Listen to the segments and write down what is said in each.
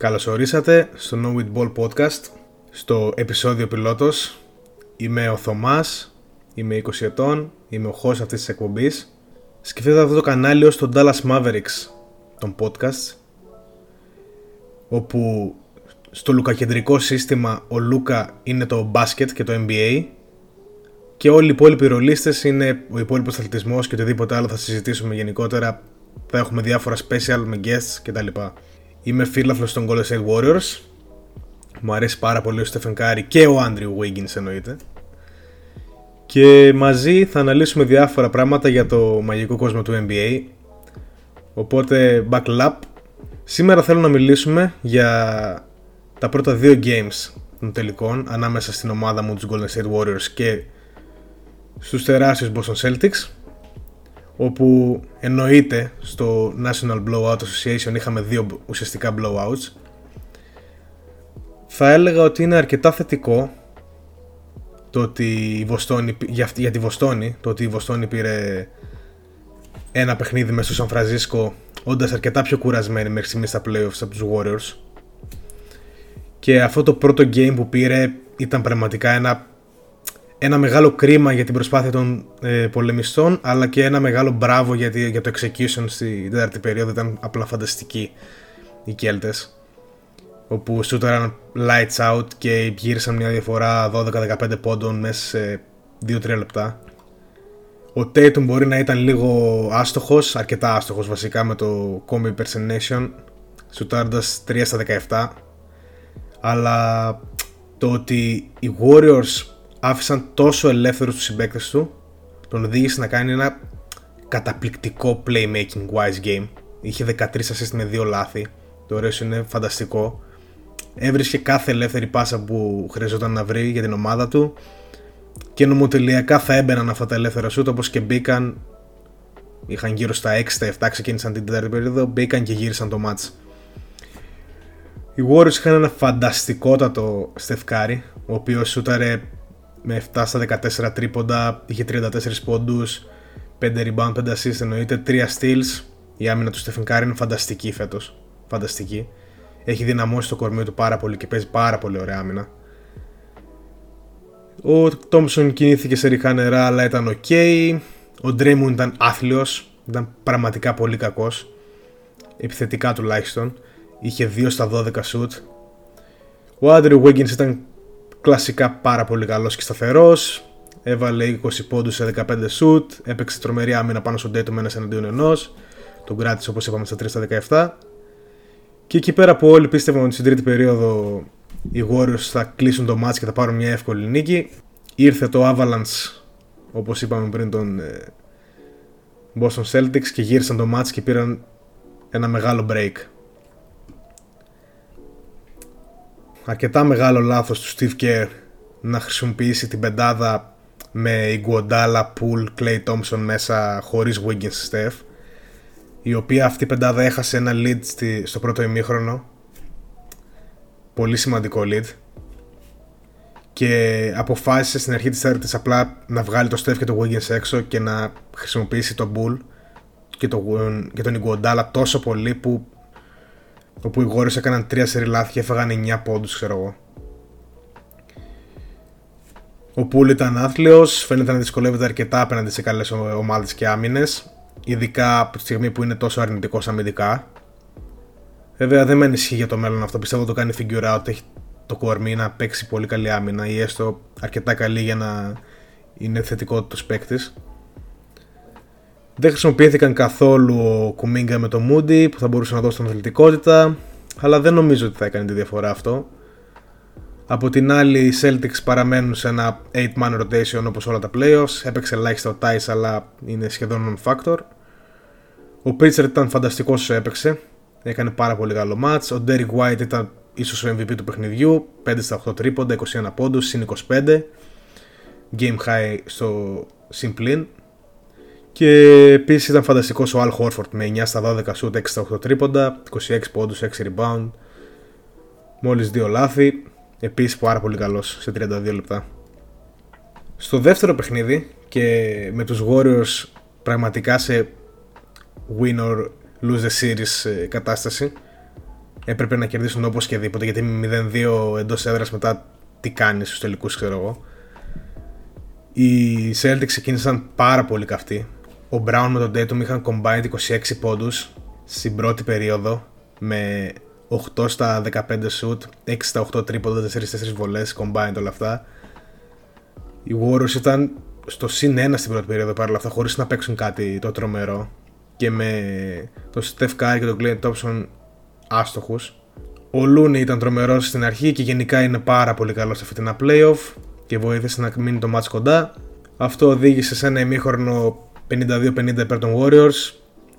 Καλώς ορίσατε στο No With Ball Podcast, στο επεισόδιο πιλότος. Είμαι ο Θωμάς, είμαι 20 ετών, είμαι ο host αυτής της εκπομπής. Σκεφτείτε αυτό το κανάλι ως το Dallas Mavericks των podcast, όπου στο λουκακεντρικό σύστημα ο Λούκα είναι το μπάσκετ και το NBA και όλοι οι υπόλοιποι ρολίστες είναι ο υπόλοιπος αθλητισμός και οτιδήποτε άλλο θα συζητήσουμε γενικότερα θα έχουμε διάφορα special με guests κτλ. Είμαι φίλαθλος των Golden State Warriors. Μου αρέσει πάρα πολύ ο Stephen Curry και ο Andrew Wiggins εννοείται. Και μαζί θα αναλύσουμε διάφορα πράγματα για το μαγικό κόσμο του NBA. Οπότε backlap. Σήμερα θέλω να μιλήσουμε για τα πρώτα δύο games των τελικών ανάμεσα στην ομάδα μου τους Golden State Warriors και στους τεράστιους Boston Celtics όπου εννοείται στο National Blowout Association είχαμε δύο ουσιαστικά blowouts. Θα έλεγα ότι είναι αρκετά θετικό το ότι η Βοστόνη, για, για τη Βοστόνη το ότι η Βοστόνη πήρε ένα παιχνίδι μέσα στο Σαν Φρανσίσκο όντας αρκετά πιο κουρασμένη μέχρι στιγμής στα playoffs από τους Warriors. Και αυτό το πρώτο game που πήρε ήταν πραγματικά ένα ένα μεγάλο κρίμα για την προσπάθεια των ε, πολεμιστών αλλά και ένα μεγάλο μπράβο για, για το execution στη τέταρτη περίοδο. Ήταν απλά φανταστική οι Κέλτες όπου σούταραν lights out και γύρισαν μια διαφορά 12-15 πόντων μέσα σε 2-3 λεπτά. Ο Tatum μπορεί να ήταν λίγο άστοχος, αρκετά άστοχος βασικά με το combi impersonation σουτάροντας 3 στα 17 αλλά το ότι οι Warriors άφησαν τόσο ελεύθερους τους συμπαίκτες του τον οδήγησε να κάνει ένα καταπληκτικό playmaking wise game. Είχε 13 assist με δύο λάθη. Το ωραίο είναι φανταστικό. Έβρισκε κάθε ελεύθερη πάσα που χρειαζόταν να βρει για την ομάδα του και νομοτελειακά θα έμπαιναν αυτά τα ελεύθερα σούτ όπως και μπήκαν είχαν γύρω στα 6 7 ξεκίνησαν την τέταρτη περίοδο μπήκαν και γύρισαν το match. Οι Warriors είχαν ένα φανταστικότατο Στεφ Κάρι ο οποίος σούταρε με 7 στα 14 τρίποντα, είχε 34 πόντους, 5 rebound, 5 assist εννοείται, 3 steals. Η άμυνα του Στεφεν Κάρι είναι φανταστική φέτος, φανταστική. Έχει δυναμώσει το κορμί του πάρα πολύ και παίζει πάρα πολύ ωραία άμυνα. Ο Τόμψον κινήθηκε σε ρηχά νερά αλλά ήταν ok. Ο Ντρέμουν ήταν άθλιος, ήταν πραγματικά πολύ κακός. Επιθετικά τουλάχιστον. Είχε 2 στα 12 shoot. Ο Άντριου Wiggins ήταν κλασικά πάρα πολύ καλός και σταθερός. Έβαλε 20 πόντους σε 15 σουτ. Έπαιξε τρομερή άμυνα πάνω στον Tatum ένας εναντίον ενός. Τον κράτησε όπως είπαμε στα 3 στα 17 και εκεί πέρα που όλοι πίστευαν ότι στην τρίτη περίοδο οι Warriors θα κλείσουν το match και θα πάρουν μια εύκολη νίκη ήρθε το Avalanche όπως είπαμε πριν τον ε, Boston Celtics και γύρισαν το match και πήραν ένα μεγάλο break αρκετά μεγάλο λάθος του Steve Kerr να χρησιμοποιήσει την πεντάδα με Iguodala, Pool, Clay Thompson μέσα χωρίς Wiggins Steph η οποία αυτή η πεντάδα έχασε ένα lead στο πρώτο ημίχρονο. Πολύ σημαντικό lead. Και αποφάσισε στην αρχή της τέταρτης απλά να βγάλει το Steph και το Wiggins έξω και να χρησιμοποιήσει το Bull και, το, και τον Iguodala τόσο πολύ που όπου οι Warriors έκαναν 3 σερι λάθη και έφαγαν 9 πόντους ξέρω εγώ. Ο Πούλ ήταν άθλιος, φαίνεται να δυσκολεύεται αρκετά απέναντι σε καλές ομάδες και άμυνες, ειδικά από τη στιγμή που είναι τόσο αρνητικός αμυντικά. Βέβαια δεν με ανησυχεί για το μέλλον αυτό, πιστεύω το κάνει figure out, έχει το κορμί να παίξει πολύ καλή άμυνα ή έστω αρκετά καλή για να είναι θετικό του παίκτης. Δεν χρησιμοποιήθηκαν καθόλου ο Κουμίγκα με το Moody που θα μπορούσε να δώσει την αθλητικότητα, αλλά δεν νομίζω ότι θα έκανε τη διαφορά αυτό. Από την άλλη, οι Celtics παραμένουν σε ένα 8-man rotation όπως όλα τα playoffs. Έπαιξε ελάχιστα ο Tice, αλλά είναι σχεδόν non-factor. Ο Pritchard ήταν φανταστικός όσο έπαιξε. Έκανε πάρα πολύ καλό match. Ο Derek White ήταν ίσως ο MVP του παιχνιδιού. 5 στα 8 τρίποντα, 21 πόντους, συν 25. Game high στο Simplin. Και επίσης ήταν φανταστικός ο Al Horford με 9 στα 12 σουτ, 6 στα 8 τρίποντα, 26 πόντους, 6 rebound, μόλις 2 λάθη. Επίσης πάρα πολύ καλός σε 32 λεπτά. Στο δεύτερο παιχνίδι και με τους Warriors πραγματικά σε win or lose the series ε, κατάσταση έπρεπε να κερδίσουν όπως και δίποτε γιατί με 0-2 εντός έδρας μετά τι κάνεις στους τελικούς ξέρω εγώ. Οι Celtics ξεκίνησαν πάρα πολύ καυτοί. Ο Brown με τον Tatum είχαν combined 26 πόντους στην πρώτη περίοδο με 8 στα 15 shoot, 6 στα 8 τρίποντα, 4-4 βολές, combined όλα αυτά. Οι Warriors ήταν στο συν 1 στην πρώτη περίοδο παρόλα αυτά χωρίς να παίξουν κάτι το τρομερό και με τον Steph Curry και τον Clay Thompson άστοχους. Ο Looney ήταν τρομερός στην αρχή και γενικά είναι πάρα πολύ καλός σε αυτή την playoff και βοήθησε να μείνει το match κοντά. Αυτό οδήγησε σε ένα ημίχρονο 52-50 υπέρ των Warriors.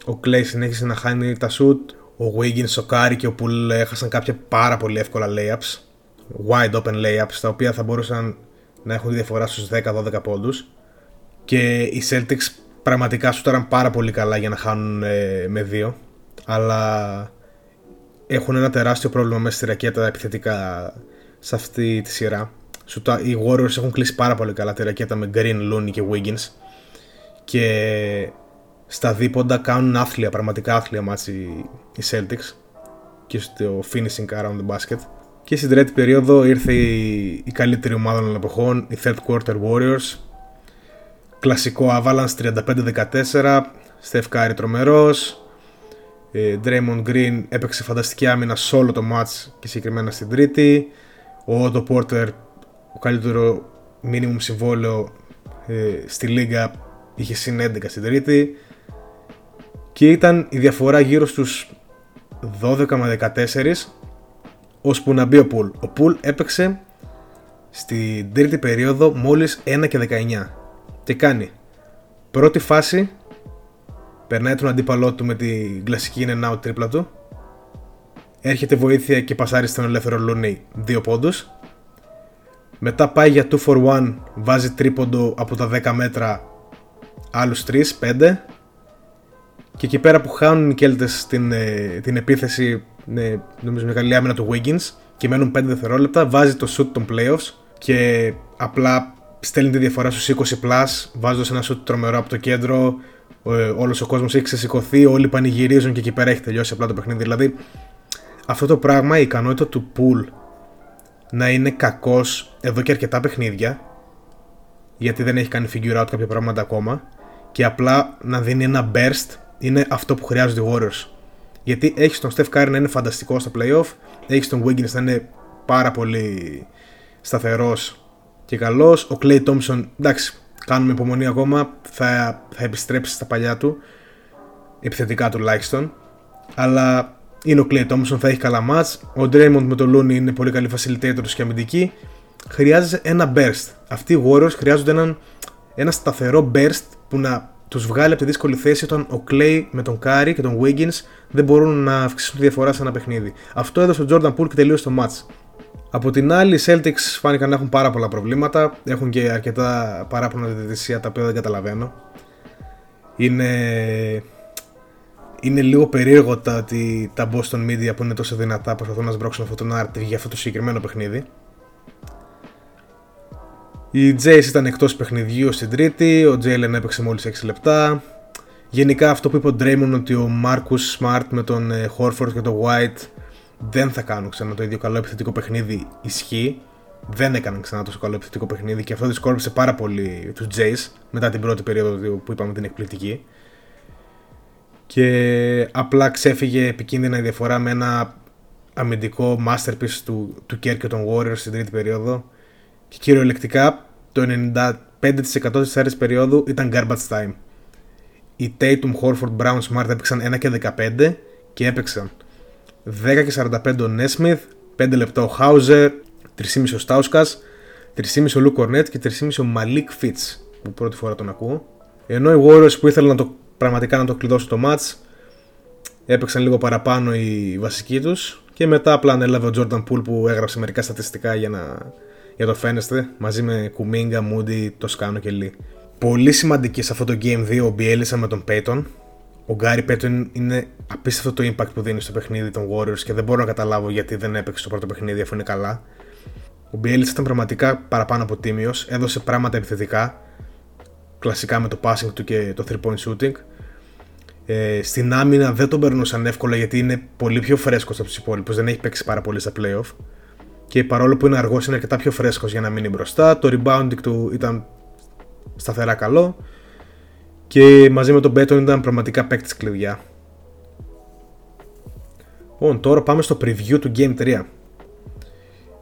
Ο Clay συνέχισε να χάνει τα shoot. Ο Wiggins, ο Curry και ο Poole έχασαν κάποια πάρα πολύ εύκολα layups. Wide open layups, τα οποία θα μπορούσαν να έχουν τη διαφορά στους 10-12 πόντους. Και οι Celtics πραγματικά σου πάρα πολύ καλά για να χάνουν ε, με δύο. Αλλά έχουν ένα τεράστιο πρόβλημα μέσα στη ρακέτα επιθετικά σε αυτή τη σειρά. Οι Warriors έχουν κλείσει πάρα πολύ καλά τη ρακέτα με Green, Looney και Wiggins και στα δίποντα κάνουν άθλια, πραγματικά άθλια μάτς οι, Celtics και στο finishing around the basket. Και στην τρίτη περίοδο ήρθε η, η καλύτερη ομάδα των εποχών, η third quarter Warriors. Κλασικό Avalanche 35-14, Steph Curry τρομερός, ε, Draymond Green έπαιξε φανταστική άμυνα σε όλο το match και συγκεκριμένα στην τρίτη. Ο Otto Porter, ο καλύτερο minimum συμβόλαιο ε, στη λίγα, είχε συν 11 στην τρίτη. Και ήταν η διαφορά γύρω στους 12 με 14 ώσπου να μπει ο Πουλ. Ο Πουλ έπαιξε στην τρίτη περίοδο μόλις 1 και 19 και κάνει πρώτη φάση περνάει τον αντίπαλό του με την κλασική in and out τρίπλα του. Έρχεται βοήθεια και πασάρει στον ελεύθερο Λούνι 2 πόντους. Μετά πάει για 2 for 1, βάζει τρίποντο από τα 10 μέτρα άλλους 3, 5. Και εκεί πέρα που χάνουν οι Κέλτες την, ε, την επίθεση, ναι, νομίζω μια καλή άμυνα του Wiggins και μένουν 5 δευτερόλεπτα, βάζει το shoot των playoffs και απλά στέλνει τη διαφορά στους 20 plus, βάζοντας ένα shoot τρομερό από το κέντρο, όλος ο κόσμος έχει ξεσηκωθεί, όλοι πανηγυρίζουν και εκεί πέρα έχει τελειώσει απλά το παιχνίδι. Δηλαδή, αυτό το πράγμα, η ικανότητα του pool να είναι κακός εδώ και αρκετά παιχνίδια, γιατί δεν έχει κάνει figure out κάποια πράγματα ακόμα, και απλά να δίνει ένα burst είναι αυτό που χρειάζονται οι Warriors. Γιατί έχεις τον Steph Curry να είναι φανταστικό στα playoff, έχεις τον Wiggins να είναι πάρα πολύ σταθερός και καλός. Ο Clay Thompson, εντάξει, κάνουμε υπομονή ακόμα, θα, θα επιστρέψει στα παλιά του, επιθετικά τουλάχιστον. Αλλά είναι ο Clay Thompson, θα έχει καλά μάτς. Ο Draymond με τον Looney είναι πολύ καλή facilitator και αμυντική. Χρειάζεται ένα burst. Αυτοί οι Warriors χρειάζονται έναν, ένα σταθερό burst που να τους βγάλει από τη δύσκολη θέση όταν ο Clay με τον Curry και τον Wiggins δεν μπορούν να αυξήσουν τη διαφορά σε ένα παιχνίδι. Αυτό έδωσε ο Jordan Poole και τελείωσε το match. Από την άλλη, οι Celtics φάνηκαν να έχουν πάρα πολλά προβλήματα. Έχουν και αρκετά παράπονα διαιτησία τα οποία δεν καταλαβαίνω. Είναι, είναι λίγο περίεργο τα ότι τα Boston Media που είναι τόσο δυνατά προσπαθούν να σμπρώξουν αυτό το narrative για αυτό το συγκεκριμένο παιχνίδι. Η Jace ήταν εκτός παιχνιδιού στην τρίτη, ο Jalen έπαιξε μόλις 6 λεπτά. Γενικά αυτό που είπε ο Draymond ότι ο Marcus Smart με τον ε, Horford και τον White δεν θα κάνουν ξανά το ίδιο καλό επιθετικό παιχνίδι ισχύει. Δεν έκαναν ξανά τόσο καλό επιθετικό παιχνίδι και αυτό δυσκόλυψε πάρα πολύ τους Jays μετά την πρώτη περίοδο που είπαμε την εκπληκτική. Και απλά ξέφυγε επικίνδυνα η διαφορά με ένα αμυντικό masterpiece του, του Kerr και των Warriors στην τρίτη περίοδο. Και κυριολεκτικά το 95% της άρης περίοδου ήταν garbage time. Οι Tatum, Horford, Brown, Smart έπαιξαν 1 και 15 και έπαιξαν 10 και 45 ο Νέσμιθ, 5 λεπτά ο Χάουζερ, 3,5 ο Στάουσκα, 3,5 ο Λου Κορνέτ και 3,5 ο Μαλίκ Φιτ που πρώτη φορά τον ακούω. Ενώ οι Warriors που ήθελαν να το, πραγματικά να το κλειδώσουν το match έπαιξαν λίγο παραπάνω οι βασικοί τους και μετά απλά ανέλαβε ο Jordan Poole που έγραψε μερικά στατιστικά για, να, για το φαίνεστε μαζί με Κουμίγκα, Μούντι, Τοσκάνο και Λί. Πολύ σημαντική σε αυτό το Game 2 ο Μπιέλισσα με τον Peyton ο Γκάρι Πέτον είναι απίστευτο το impact που δίνει στο παιχνίδι των Warriors και δεν μπορώ να καταλάβω γιατί δεν έπαιξε το πρώτο παιχνίδι αφού είναι καλά. Ο Μπιέλιτ ήταν πραγματικά παραπάνω από τίμιος, έδωσε πράγματα επιθετικά, κλασικά με το passing του και το 3 point shooting. Ε, στην άμυνα δεν τον περνούσαν εύκολα γιατί είναι πολύ πιο φρέσκος από τους υπόλοιπους. Δεν έχει παίξει πάρα πολύ στα playoff. Και παρόλο που είναι αργός, είναι αρκετά πιο φρέσκος για να μείνει μπροστά. Το rebounding του ήταν σταθερά καλό. Και μαζί με τον Μπέτον ήταν πραγματικά παίκτης κλειδιά. Λοιπόν, τώρα πάμε στο preview του Game 3.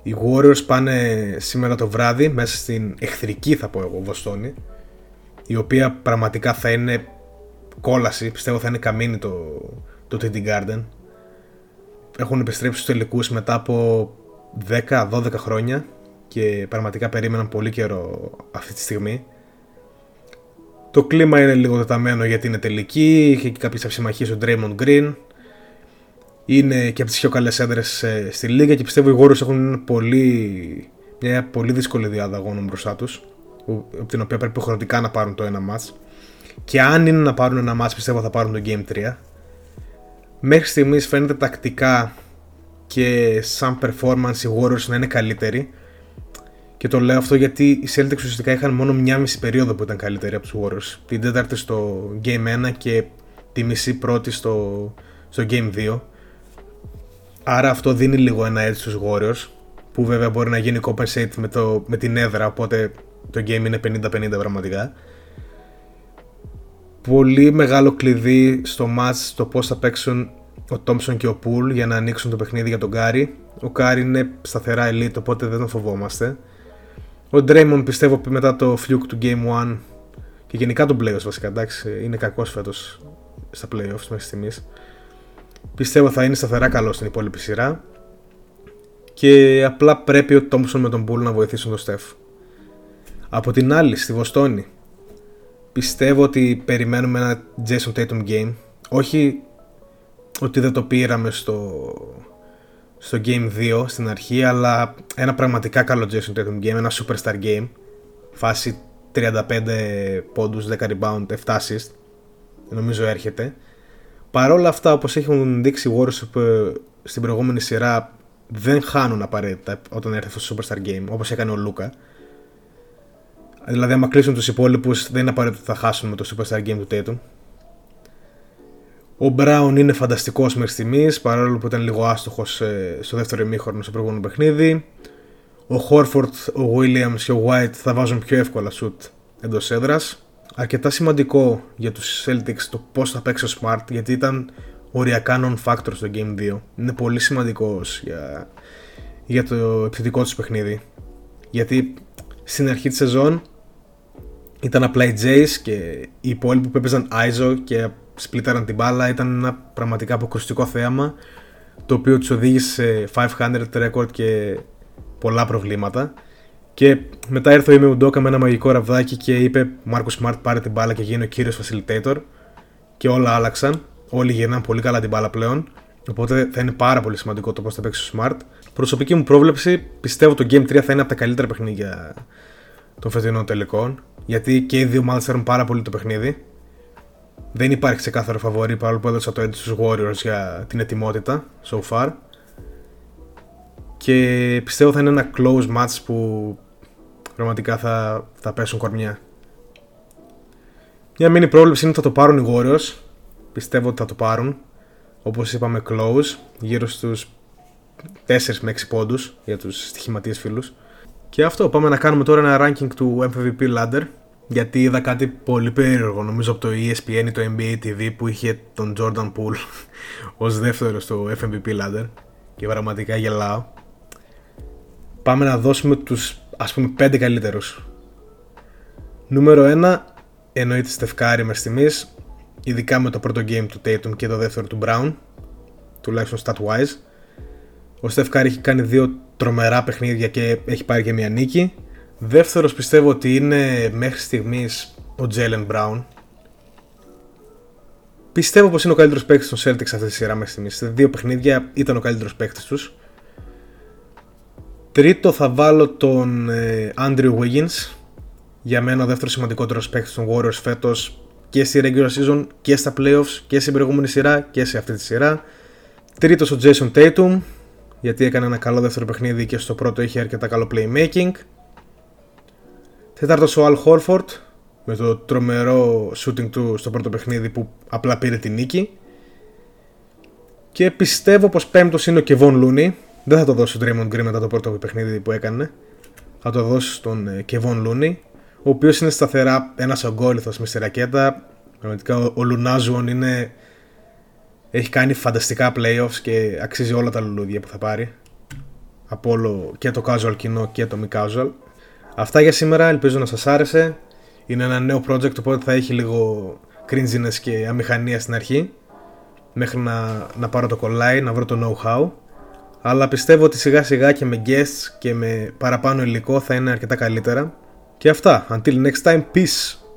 Οι Warriors πάνε σήμερα το βράδυ μέσα στην εχθρική θα πω εγώ Βοστόνη η οποία πραγματικά θα είναι κόλαση, πιστεύω θα είναι καμίνη το, το TD Garden έχουν επιστρέψει στους τελικούς μετά από 10-12 χρόνια και πραγματικά περίμεναν πολύ καιρό αυτή τη στιγμή το κλίμα είναι λίγο τεταμένο γιατί είναι τελική, είχε και κάποιες αψημαχίες ο Draymond Green είναι και από τις πιο καλές έδρες ε, στη Λίγα και πιστεύω οι Warriors έχουν πολύ, μια πολύ δύσκολη διάδα αγώνων μπροστά τους, από την οποία πρέπει χρονικά να πάρουν το ένα match. Και αν είναι να πάρουν ένα match, πιστεύω θα πάρουν το Game 3. Μέχρι στιγμής φαίνεται τακτικά και σαν performance οι Warriors να είναι καλύτεροι. Και το λέω αυτό γιατί οι Celtics ουσιαστικά είχαν μόνο μια μισή περίοδο που ήταν καλύτεροι από τους Warriors. Την τέταρτη στο Game 1 και τη μισή πρώτη στο, στο Game 2. Άρα αυτό δίνει λίγο ένα έτσι στους Warriors που βέβαια μπορεί να γίνει compensate με, το, με την έδρα οπότε το game είναι 50-50 πραγματικά. Πολύ μεγάλο κλειδί στο match το πώς θα παίξουν ο Thompson και ο Πουλ για να ανοίξουν το παιχνίδι για τον Κάρι. Ο Κάρι είναι σταθερά elite οπότε δεν τον φοβόμαστε. Ο Draymond πιστεύω μετά το fluke του Game 1 και γενικά τον playoffs βασικά εντάξει είναι κακός φέτος στα playoffs μέχρι στιγμής Πιστεύω θα είναι σταθερά καλό στην υπόλοιπη σειρά. Και απλά πρέπει ο Τόμψον με τον Μπούλ να βοηθήσουν τον Στεφ. Από την άλλη, στη Βοστόνη, πιστεύω ότι περιμένουμε ένα Jason Tatum game. Όχι ότι δεν το πήραμε στο, στο Game 2 στην αρχή, αλλά ένα πραγματικά καλό Jason Tatum game, ένα superstar game. Φάση 35 πόντους, 10 rebound, 7 assist. Νομίζω έρχεται. Παρόλα αυτά, όπως έχουν δείξει οι Warriors στην προηγούμενη σειρά, δεν χάνουν απαραίτητα όταν έρθει αυτός στο Superstar Game, όπως έκανε ο Λούκα. Δηλαδή, άμα κλείσουν τους υπόλοιπους, δεν είναι απαραίτητο ότι θα χάσουν με το Superstar Game του Tatum. Ο Brown είναι φανταστικός μέχρι στιγμής, παρόλο που ήταν λίγο άστοχος ε, στο δεύτερο ημίχρονο στο προηγούμενο παιχνίδι. Ο Χόρφορντ, ο Williams και ο White θα βάζουν πιο εύκολα σουτ εντός έδρας αρκετά σημαντικό για τους Celtics το πώς θα παίξει ο Smart γιατί ήταν οριακά non-factor στο Game 2. Είναι πολύ σημαντικός για, για το επιθετικό τους παιχνίδι. Γιατί στην αρχή της σεζόν ήταν απλά οι Jays και οι υπόλοιποι που έπαιζαν ISO και σπλίταραν την μπάλα ήταν ένα πραγματικά αποκρουστικό θέαμα το οποίο τους οδήγησε σε 500 record και πολλά προβλήματα και μετά ήρθε ο Είμαι Ουντόκα με ένα μαγικό ραβδάκι και είπε Μάρκος Σμαρτ πάρε την μπάλα και γίνει ο κύριος facilitator. Και όλα άλλαξαν. Όλοι γυρνάνε πολύ καλά την μπάλα πλέον. Οπότε θα είναι πάρα πολύ σημαντικό το πώς θα παίξει ο Smart. Προσωπική μου πρόβλεψη πιστεύω το Game 3 θα είναι από τα καλύτερα παιχνίδια των φετινών τελικών. Γιατί και οι δύο ομάδες θέλουν πάρα πολύ το παιχνίδι. Δεν υπάρχει ξεκάθαρο φαβορή παρόλο που έδωσα το edge στους Warriors για την ετοιμότητα so far. Και πιστεύω θα είναι ένα close match που πραγματικά θα, θα πέσουν κορμιά. Μια μήνυ πρόβλεψη είναι ότι θα το πάρουν οι Warriors. Πιστεύω ότι θα το πάρουν. Όπως είπαμε close, γύρω στους 4 με 6 πόντους για τους στοιχηματίες φίλους. Και αυτό, πάμε να κάνουμε τώρα ένα ranking του MVP ladder. Γιατί είδα κάτι πολύ περίεργο, νομίζω από το ESPN ή το NBA TV που είχε τον Jordan Poole ως δεύτερο στο MVP ladder. Και πραγματικά γελάω. Πάμε να δώσουμε τους ας πούμε 5 καλύτερους. Νούμερο 1 εννοείται Στεφκάρη μες στιγμής, ειδικά με το πρώτο game του Tatum και το δεύτερο του Brown, τουλάχιστον stat-wise. Ο Στεφκάρη έχει κάνει δύο τρομερά παιχνίδια και έχει πάρει και μια νίκη. Δεύτερος πιστεύω ότι είναι μέχρι στιγμής ο Jalen Brown. Πιστεύω πως είναι ο καλύτερος παίκτης των Celtics αυτή τη σειρά μέχρι στιγμής. Σε δύο παιχνίδια ήταν ο καλύτερος παίκτης τους. Τρίτο θα βάλω τον ε, Andrew Wiggins. Για μένα ο δεύτερος σημαντικότερος παίκτης των Warriors φέτος και στη regular season και στα playoffs και στην προηγούμενη σειρά και σε αυτή τη σειρά. Τρίτος ο Jason Tatum γιατί έκανε ένα καλό δεύτερο παιχνίδι και στο πρώτο είχε αρκετά καλό playmaking. Τέταρτος ο Al Horford με το τρομερό shooting του στο πρώτο παιχνίδι που απλά πήρε την νίκη. Και πιστεύω πως πέμπτος είναι ο Kevon Looney. Δεν θα το δώσω στον Draymond Green μετά το πρώτο παιχνίδι που έκανε. Θα το δώσω στον ε, Kevon Looney, ο οποίος είναι σταθερά ένας ογκόληθος με στη ρακέτα. Πραγματικά ο Λουνάζουον είναι... έχει κάνει φανταστικά playoffs και αξίζει όλα τα λουλούδια που θα πάρει. Από όλο και το casual κοινό και το μη casual. Αυτά για σήμερα, ελπίζω να σας άρεσε. Είναι ένα νέο project οπότε θα έχει λίγο cringiness και αμηχανία στην αρχή μέχρι να, να πάρω το κολλάι, να βρω το know-how αλλά πιστεύω ότι σιγά σιγά και με guests και με παραπάνω υλικό θα είναι αρκετά καλύτερα και αυτά, until next time, peace!